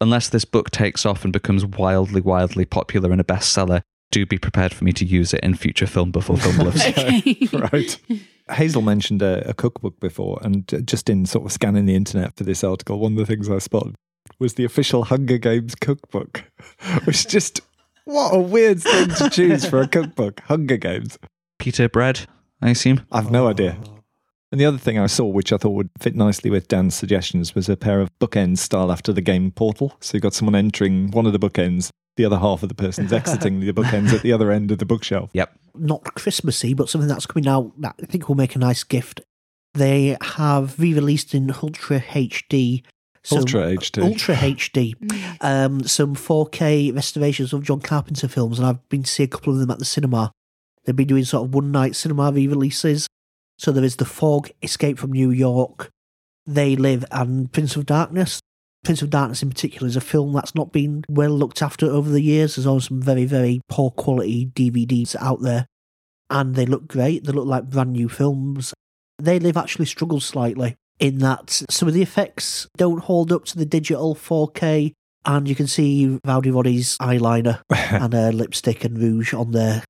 F: Unless this book takes off and becomes wildly, wildly popular and a bestseller, do be prepared for me to use it in future film before film bluffs.
E: Okay.
G: right. Hazel mentioned a, a cookbook before, and uh, just in sort of scanning the internet for this article, one of the things I spotted was the official Hunger Games cookbook, which just what a weird thing to choose for a cookbook. Hunger Games.
F: Peeta bread, I assume.
G: I've no idea. And the other thing I saw, which I thought would fit nicely with Dan's suggestions, was a pair of bookends style after the game Portal. So you've got someone entering one of the bookends, the other half of the person's exiting the bookends at the other end of the bookshelf.
F: Yep.
H: not Christmassy, but something that's coming out that I think will make a nice gift. They have re-released in Ultra HD. Some-
G: Ultra HD.
H: Ultra HD. Um, some 4K restorations of John Carpenter films, and I've been to see a couple of them at the cinema. They've been doing sort of one night cinema re-releases. So there is The Fog, Escape from New York, They Live, and Prince of Darkness. Prince of Darkness in particular is a film that's not been well looked after over the years. There's always some very, very poor quality DVDs out there. And they look great. They look like brand new films. They Live actually struggles slightly in that some of the effects don't hold up to the digital 4K. And you can see Rowdy Roddy's eyeliner and uh, lipstick and rouge on there.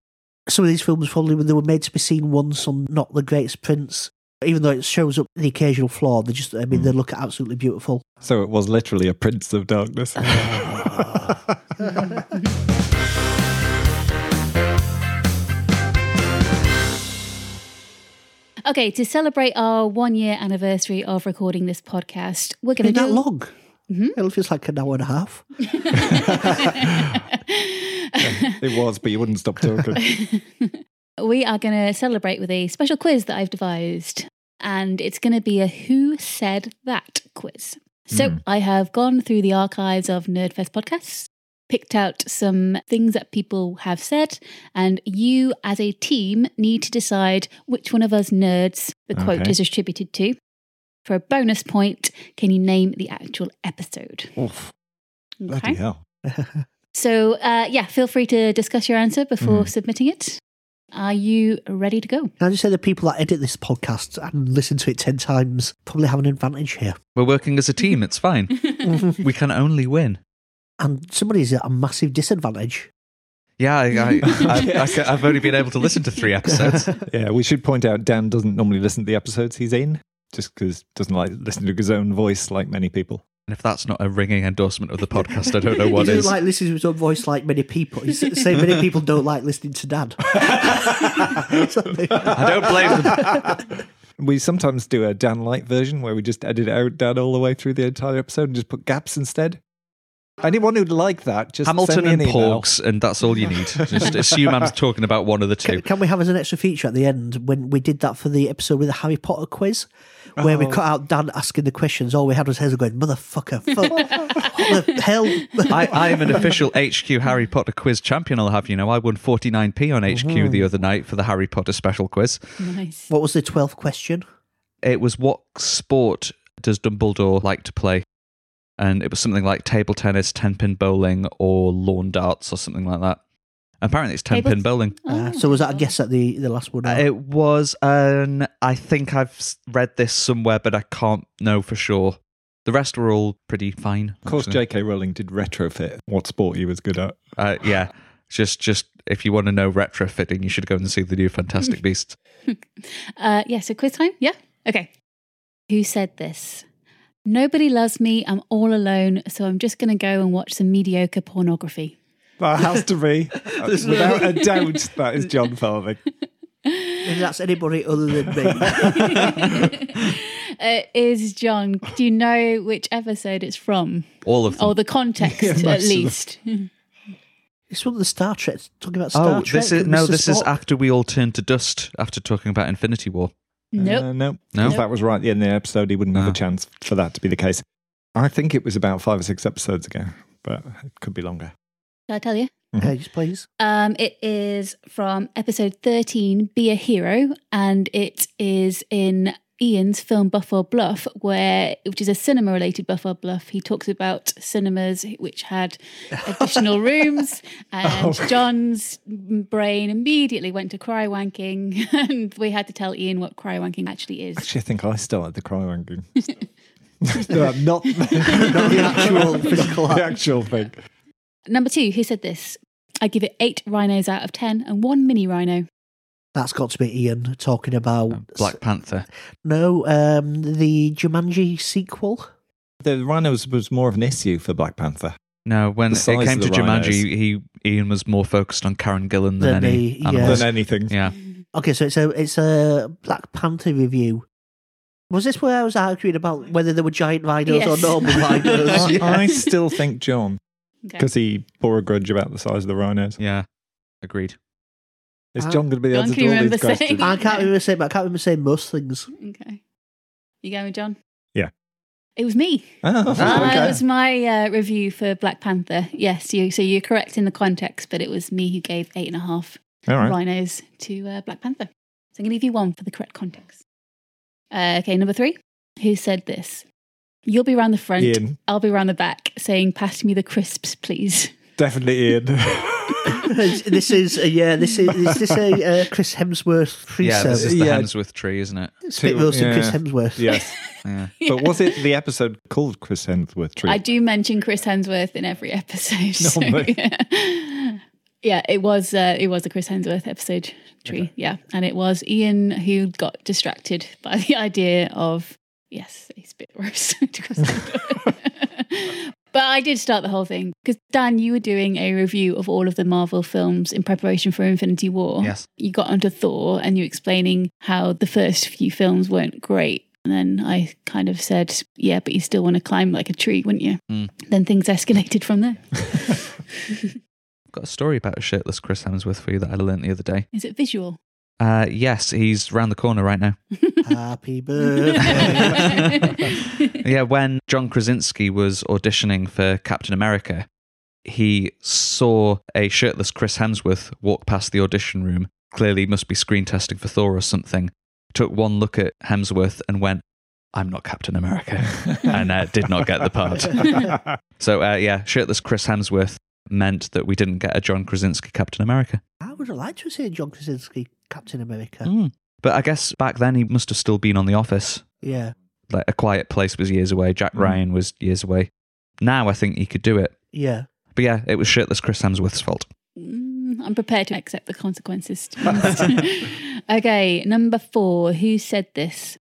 H: Some of these films probably when they were made to be seen once on not the greatest prints. Even though it shows up the occasional flaw, they just I mean they look absolutely beautiful.
G: So it was literally a Prince of Darkness.
E: Okay, to celebrate our one year anniversary of recording this podcast, we're going to do
H: that
E: do
H: long? Mm-hmm. It feels like an hour and a half.
G: it was, but you wouldn't stop talking.
E: we are going to celebrate with a special quiz that I've devised. And it's going to be a Who Said That quiz. So hmm. I have gone through the archives of Nerdfest podcasts, picked out some things that people have said, and you as a team need to decide which one of us nerds the quote
G: Okay.
E: is attributed to. For a bonus point, can you name the actual episode?
G: Oof, bloody hell.
E: So, uh, yeah, feel free to discuss your answer before
G: Mm.
E: submitting it. Are you ready to go?
H: Can I just say the people that edit this podcast and listen to it 10 times probably have an advantage here.
F: We're working as a team. It's fine. we can only win.
H: And somebody's at a massive disadvantage.
F: Yeah, I, I, I, I, I've only been able to listen to three episodes.
G: Yeah, we should point out Dan doesn't normally listen to the episodes he's in, just because doesn't like listening to his own voice like many people.
F: And if that's not a ringing endorsement of the podcast, I don't know what
H: he
F: is.
H: doesn't like listening to his own voice like many people. He's saying many people don't like listening to Dad.
F: I don't blame them.
G: We sometimes do a Dan Light version where we just edit out Dan all the way through the entire episode and just put gaps instead. Anyone who'd like that, just send
F: Hamilton
G: me an
F: and
G: email.
F: Porgs, and that's all you need. Just assume I'm talking about one of the two.
H: Can, can we have as an extra feature at the end when we did that for the episode with the Harry Potter quiz, where we
G: Oh.
H: cut out Dan asking the questions? All we had was Hazel going, "Motherfucker, fuck, what the hell?"
F: I, I am an official HQ Harry Potter quiz champion, I'll have you know. I won 49p on HQ the mm-hmm. other night for the Harry Potter special quiz.
E: Nice.
H: what was the twelfth question?
F: It was what sport does Dumbledore like to play? And it was something like table tennis, 10 pin bowling, or lawn darts, or something like that. Apparently, it's 10
E: Table-
F: pin bowling.
H: Uh, so was that a guess at the the last one?
F: Uh, It was an. I think I've s- read this somewhere, but I can't know for sure. The rest were all pretty fine.
G: Of course,
F: actually.
G: J.K. Rowling did retrofit what sport he was good at.
F: Uh, yeah, just just if you want to know retrofitting, you should go and see the new Fantastic Beasts.
E: Uh, yeah, so quiz time? Yeah? Okay. Who said this? Nobody loves me. I'm all alone, so I'm just going to go and watch some mediocre pornography.
G: That has to be, without a doubt, that is Jon Farthing.
H: If that's anybody other than me.
E: Uh, is Jon, do you know which episode it's from?
F: All of them.
E: Or the context,
G: Yeah,
E: at
G: most of them.
E: least?
H: it's one of the Star Trek talking about Star
F: oh,
H: Trek.
F: this is
H: and
F: no.
H: Mr.
F: This is after we all turned to dust after talking about Infinity War.
E: Nope.
G: Uh, no.
F: No?
G: If that was right at the end of the episode, he wouldn't have a chance for that to be the case. I think it was about five or six episodes ago, but it could be longer.
E: Shall I tell you?
H: Yes, please.
E: Um, it is from episode 13, Be a Hero, and it is in Ian's film Buff or Bluff, where which is a cinema related Buff or Bluff. He talks about cinemas which had additional rooms, and oh. Jon's brain immediately went to cry wanking, and we had to tell Ian what cry wanking actually is.
G: Actually, I think I started the cry wanking. no, not,
H: Not the actual physical
G: the actual thing.
E: Number two, who said this? I give it eight rhinos out of ten and one mini rhino.
H: That's got to be Ian talking about
F: Black Panther.
H: no, um, the Jumanji sequel.
G: The rhinos was more of an issue for Black Panther.
F: No, when
G: The
F: it came to
G: the rhinos.
F: Jumanji, he Ian was more focused on Karen Gillan than
H: Than
F: any
H: the- yeah.
G: Than anything.
F: Yeah.
H: Okay, so it's a it's a Black Panther review. Was this where I was arguing about whether there were giant rhinos or normal rhinos?
G: I,
H: Yeah.
G: I still think Jon,
E: Okay.
G: because he bore a grudge about the size of the rhinos.
F: Yeah. Agreed.
G: Is
H: Ah.
G: Jon going to be able
E: Jon,
G: to
E: can you
G: do all these
E: remember saying-
G: questions?
H: I can't remember saying, but I can't remember saying most things.
E: Okay. You going with Jon?
G: Yeah.
E: It was me.
G: Oh,
E: Uh,
G: okay.
E: It was my uh, review for Black Panther. Yes, you. So you're correct in the context, but it was me who gave eight and a half
G: All right.
E: rhinos to uh, Black Panther. So I'm going to give you one for the correct context. Uh, okay, number three. Who said this? You'll be around the front.
G: Ian.
E: I'll be around the back, saying, "Pass me the crisps, please."
G: Definitely Ian.
H: this is a, yeah. This is is this a uh, Chris Hemsworth free
F: Yeah, this
H: service?
F: is the
G: Yeah.
F: Hemsworth tree, isn't it?
H: Spit roasting Chris
G: yeah.
H: Hemsworth.
G: yes.
F: Yeah.
G: But was it the episode called Chris Hemsworth Tree?
E: I do mention Chris Hemsworth in every episode. so,
G: Normally.
E: yeah. Yeah, it was uh, it was a Chris Hemsworth episode tree. Yeah, and it was Ian who got distracted by the idea of yes, he's a spit roast. to Chris Hemsworth. But I did start the whole thing because Dan, you were doing a review of all of the Marvel films in preparation for Infinity War.
F: Yes.
E: you got onto Thor and you explaining how the first few films weren't great. And then I kind of said, yeah, but you still want to climb like a tree, wouldn't you?
F: Mm.
E: Then things escalated from there.
F: I've Got a story about a shirtless Chris Hemsworth for you that I learned the other day.
E: Is it visual?
F: Uh, yes, he's round the corner right now.
H: Happy birthday.
F: yeah, when John Krasinski was auditioning for Captain America, he saw a shirtless Chris Hemsworth walk past the audition room. Clearly, must be screen testing for Thor or something. Took one look at Hemsworth and went, "I'm not Captain America," and uh, did not get the part. So, uh, yeah, shirtless Chris Hemsworth meant that we didn't get a John Krasinski Captain America.
H: I would have liked to see John Krasinski, Captain America.
F: Mm. But I guess back then he must have still been on The Office.
H: Yeah.
F: Like A Quiet Place was years away. Jack Ryan was years away. Now I think he could do it.
H: Yeah.
F: But yeah, it was shirtless Chris Hemsworth's fault.
E: Mm, I'm prepared to accept the consequences. to be honest. okay, number four. Who said this?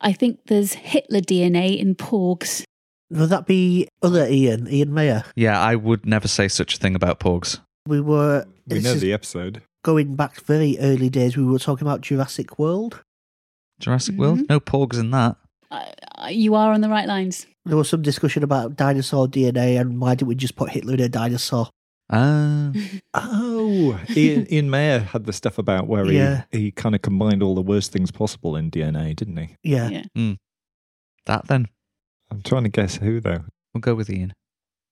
E: I think there's Hitler DNA in porgs.
H: Would that be other Ian, Ian Mayer?
F: Yeah, I would never say such a thing about porgs.
H: We were
G: we know
H: is
G: the episode.
H: Going back very early days. We were talking about Jurassic World.
F: Jurassic World? No porgs in that.
E: Uh, you are on the right lines.
H: There was some discussion about dinosaur DNA and why didn't we just put Hitler in a dinosaur?
F: Ah,
G: Oh, Ian, Ian Mayer had the stuff about where
H: Yeah.
G: he, he kind of combined all the worst things possible in DNA, didn't he?
H: Yeah.
E: Yeah.
F: that then.
G: I'm trying to guess who, though.
F: We'll go with Ian.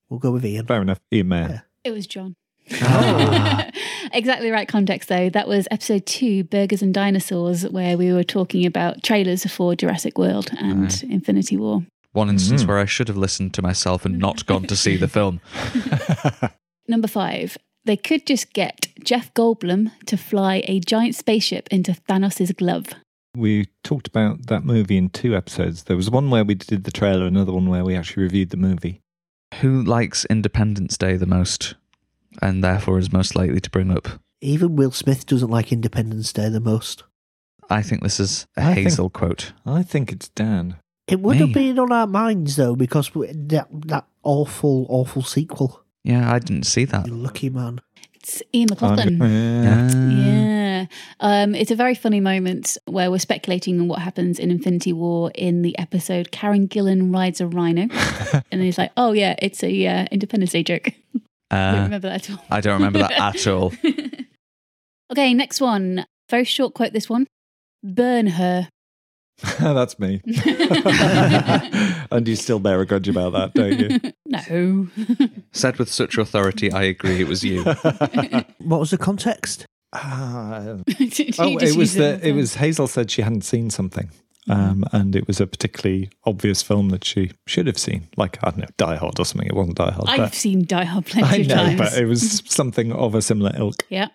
H: We'll go with Ian.
G: Fair enough. Ian Mayer.
E: It was Jon.
F: Ah.
E: exactly right context though. That was episode two, Burgers and Dinosaurs, where we were talking about trailers for Jurassic World and
F: Right.
E: Infinity War.
F: One instance
G: Mhm.
F: where I should have listened to myself and not gone to see the film.
E: Number five, they could just get Jeff Goldblum to fly a giant spaceship into Thanos' glove.
G: We talked about that movie in two episodes. There was one where we did the trailer, another one where we actually reviewed the movie.
F: Who likes Independence Day the most and therefore is most likely to bring up?
H: Even Will Smith doesn't like Independence Day the most.
F: I think this is a
G: I think-
F: Hazel quote.
G: I think it's Dan.
H: It would have been on our minds though, because we- that that awful, awful sequel.
F: Yeah, I didn't see that.
H: You lucky man.
E: It's Ian McLaughlin.
G: Yeah.
F: Ah.
E: Yeah. Um, it's a very funny moment where we're speculating on what happens in Infinity War in the episode Karen Gillan rides a rhino. and then he's like, oh, yeah, it's a uh, Independence Day joke. I don't
F: Uh,
E: remember that at all.
F: I don't remember that at all.
E: okay, next one. Very short quote this one. Burn her.
G: That's me. and you still bear a grudge about that, don't you?
E: no.
F: Said with such authority, I agree it was you.
H: What was the context?
G: Ah,
E: You
G: oh,
E: just
G: it was
E: use
G: the, it was Hazel said she hadn't seen something, Um, and it was a particularly obvious film that she should have seen, like I don't know, Die Hard or something. It wasn't Die Hard,
E: I've
G: but
E: seen Die Hard plenty
G: I
E: of
G: know,
E: times.
G: but it was something of a similar ilk.
E: Yeah.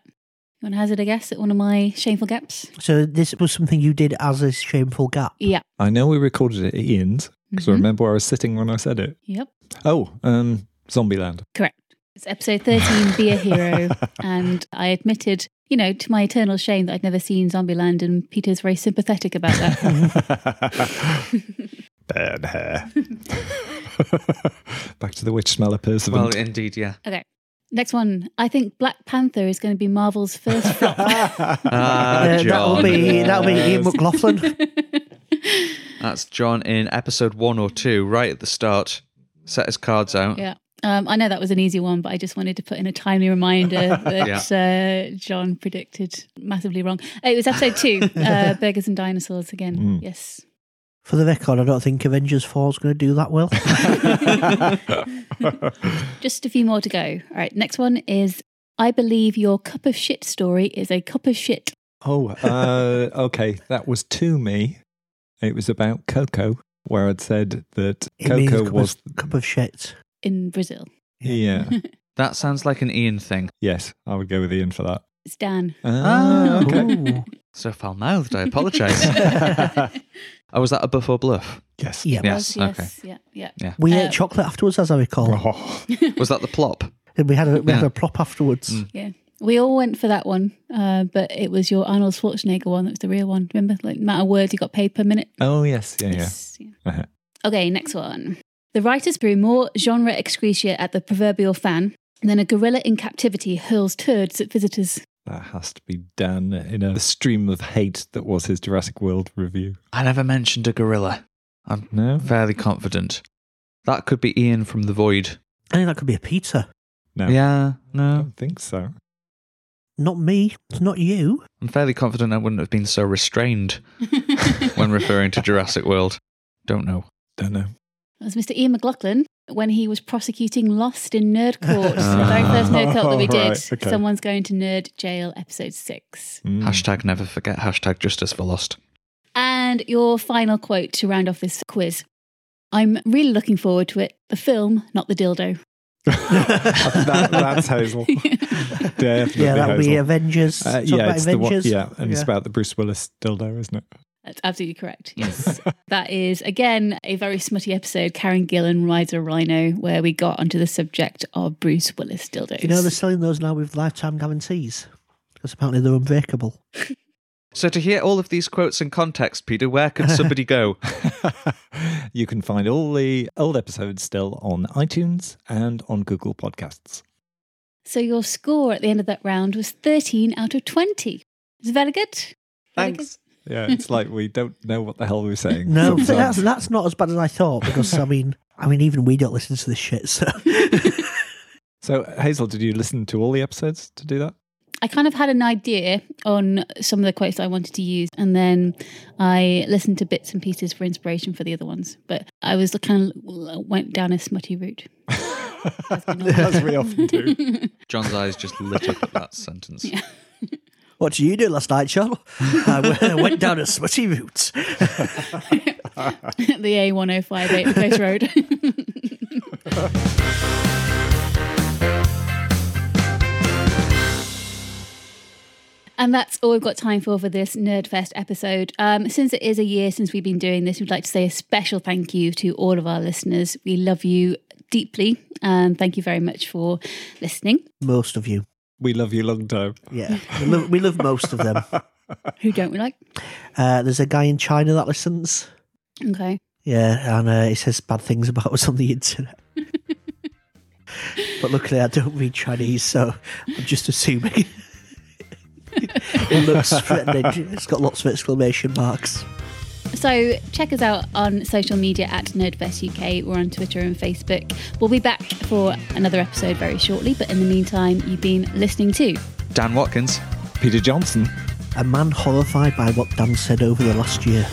E: You want to hazard a guess at one of my shameful gaps?
H: So this was something you did as a shameful gap.
E: Yeah.
G: I know we recorded it at Ian's because I
E: Mhm.
G: remember where I was sitting when I said it.
E: Yep.
G: Oh, um, Zombieland.
E: Correct. It's episode 13, Be a Hero. and I admitted, you know, to my eternal shame that I'd never seen Zombieland, and Peter's very sympathetic about that.
G: Bad hair. Back to the witch smeller Pursuivant.
F: Well, indeed, yeah.
E: okay. Next one. I think Black Panther is going to be Marvel's first flop.
F: Ah,
H: Uh, that'll be that'll be Ian McLaughlin.
F: That's Jon in episode one or two, right at the start. Set his cards out.
E: yeah. Um, I know that was an easy one, but I just wanted to put in a timely reminder that uh, Jon predicted massively wrong. Uh, It was episode two, uh, Beggars and Dinosaurs again.
G: Mm.
E: Yes.
H: For the record, I don't think Avengers 4 is going to do that well.
E: Just a few more to go. All right. Next one is I believe your cup of shit story is a cup of shit.
G: Oh, uh, okay. That was to me. It was about Coco, where I'd said that
H: It
G: Coco was.
H: of, cup of shit.
E: In Brazil.
G: Yeah.
F: That sounds like an Ian thing.
G: yes, I would go with Ian for that.
E: It's Dan.
G: Ah, okay.
F: So foul mouthed, I apologise. oh, was that a buff or bluff?
G: yes.
H: Yeah.
F: Yes,
E: Was,
F: okay.
E: yes, Yeah.
H: We
E: Uh,
H: ate chocolate afterwards, as I recall.
G: Oh,
F: Was that the plop?
H: We had a we had a plop afterwards.
F: Mm.
E: yeah. We all went for that one, uh, but it was your Arnold Schwarzenegger one that was the real one. Remember, like amount of words you got paid per minute.
G: oh yes, yeah, yeah.
E: Yes, yeah.
G: Uh-huh.
E: Okay, next one. The writers threw more genre excretia at the proverbial fan than a gorilla in captivity hurls turds at visitors.
G: That has to be done in a stream of hate that was his Jurassic World review.
F: I never mentioned a gorilla. I'm
G: No,
F: fairly confident. That could be Ian from The Void.
H: I think that could be a pizza.
G: no,
F: Yeah, no.
G: I don't think so.
H: Not me. It's not you.
F: I'm fairly confident I wouldn't have been so restrained when referring to Jurassic World. Don't know.
G: Don't know.
E: That was Mr. Ian McLaughlin when he was prosecuting Lost in Nerd Court. the very first Nerd Court that we did.
G: Right, okay.
E: Someone's going to Nerd Jail, episode six.
G: Mm.
F: Hashtag never forget. Hashtag justice for lost.
E: And your final quote to round off this quiz. I'm really looking forward to it. The film, not the dildo.
G: that, that's Hazel. Definitely
H: yeah, that'll be Avengers.
G: Uh, yeah,
H: about
G: it's the one,
H: Avengers.
G: yeah, and it's about the Bruce Willis dildo, isn't it?
E: That's absolutely correct. Yes. that is, again, a very smutty episode. Karen Gillan rides a rhino, where we got onto the subject of Bruce Willis dildos.
H: You know they're selling those now with lifetime guarantees because apparently they're unbreakable.
F: So to hear all of these quotes in context, Peter, where can somebody go?
G: you can find all the old episodes still on iTunes and on Google Podcasts.
E: So your score at the end of that round was 13 out of 20. It's very good. Very
F: Thanks.
G: Yeah, it's like we don't know what the hell we're saying.
H: No,
G: sometimes.
H: that's that's not as bad as I thought because I mean, I mean, even we don't listen to this shit. So
G: So, Hazel, did you listen to all the episodes to do that?
E: I kind of had an idea on some of the quotes I wanted to use, and then I listened to bits and pieces for inspiration for the other ones. But I was kind of went down a smutty route.
G: As we often do.
F: Jon's eyes just lit up at that sentence.
E: Yeah.
H: What did you do last night, Sean? I went down a smutty route.
E: the A1058 Coast Road. And that's all we've got time for for this Nerdfest episode. Um, since it is a year since we've been doing this, we'd like to say a special thank you to all of our listeners. We love you deeply, and thank you very much for listening.
H: Most of you,
G: We love you long time.
H: yeah, we love, we love most of them.
E: Who don't we like?
H: Uh, there's a guy in China that listens.
E: Okay.
H: Yeah, and uh, he says bad things about us on the internet. but luckily, I don't read Chinese, so I'm just assuming. it looks threatening. It's got lots of exclamation marks.
E: So check us out on social media at Nerdfest UK. We're on Twitter and Facebook. We'll be back for another episode very shortly, but in the meantime, you've been listening to
F: Dan Watkins.
G: Peter Johnson.
H: A man horrified by what Dan said over the last year.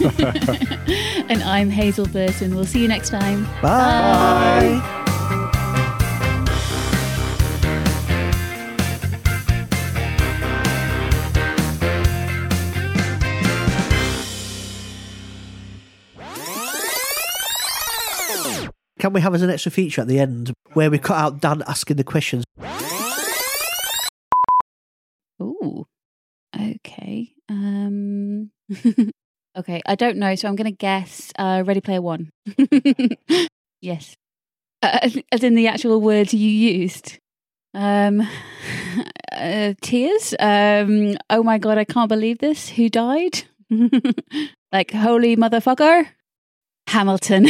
E: and I'm Hazel Burton. We'll see you next time.
H: Bye. Can we have as an extra feature at the end where we cut out Dan asking the questions?
E: Ooh. Okay. Um. okay. I don't know, so I'm going to guess. Uh, Ready Player One. yes. Uh, as- in the actual words you used. Um. Uh, tears. Um. Oh my god! I can't believe this. Who died? like holy motherfucker. Hamilton.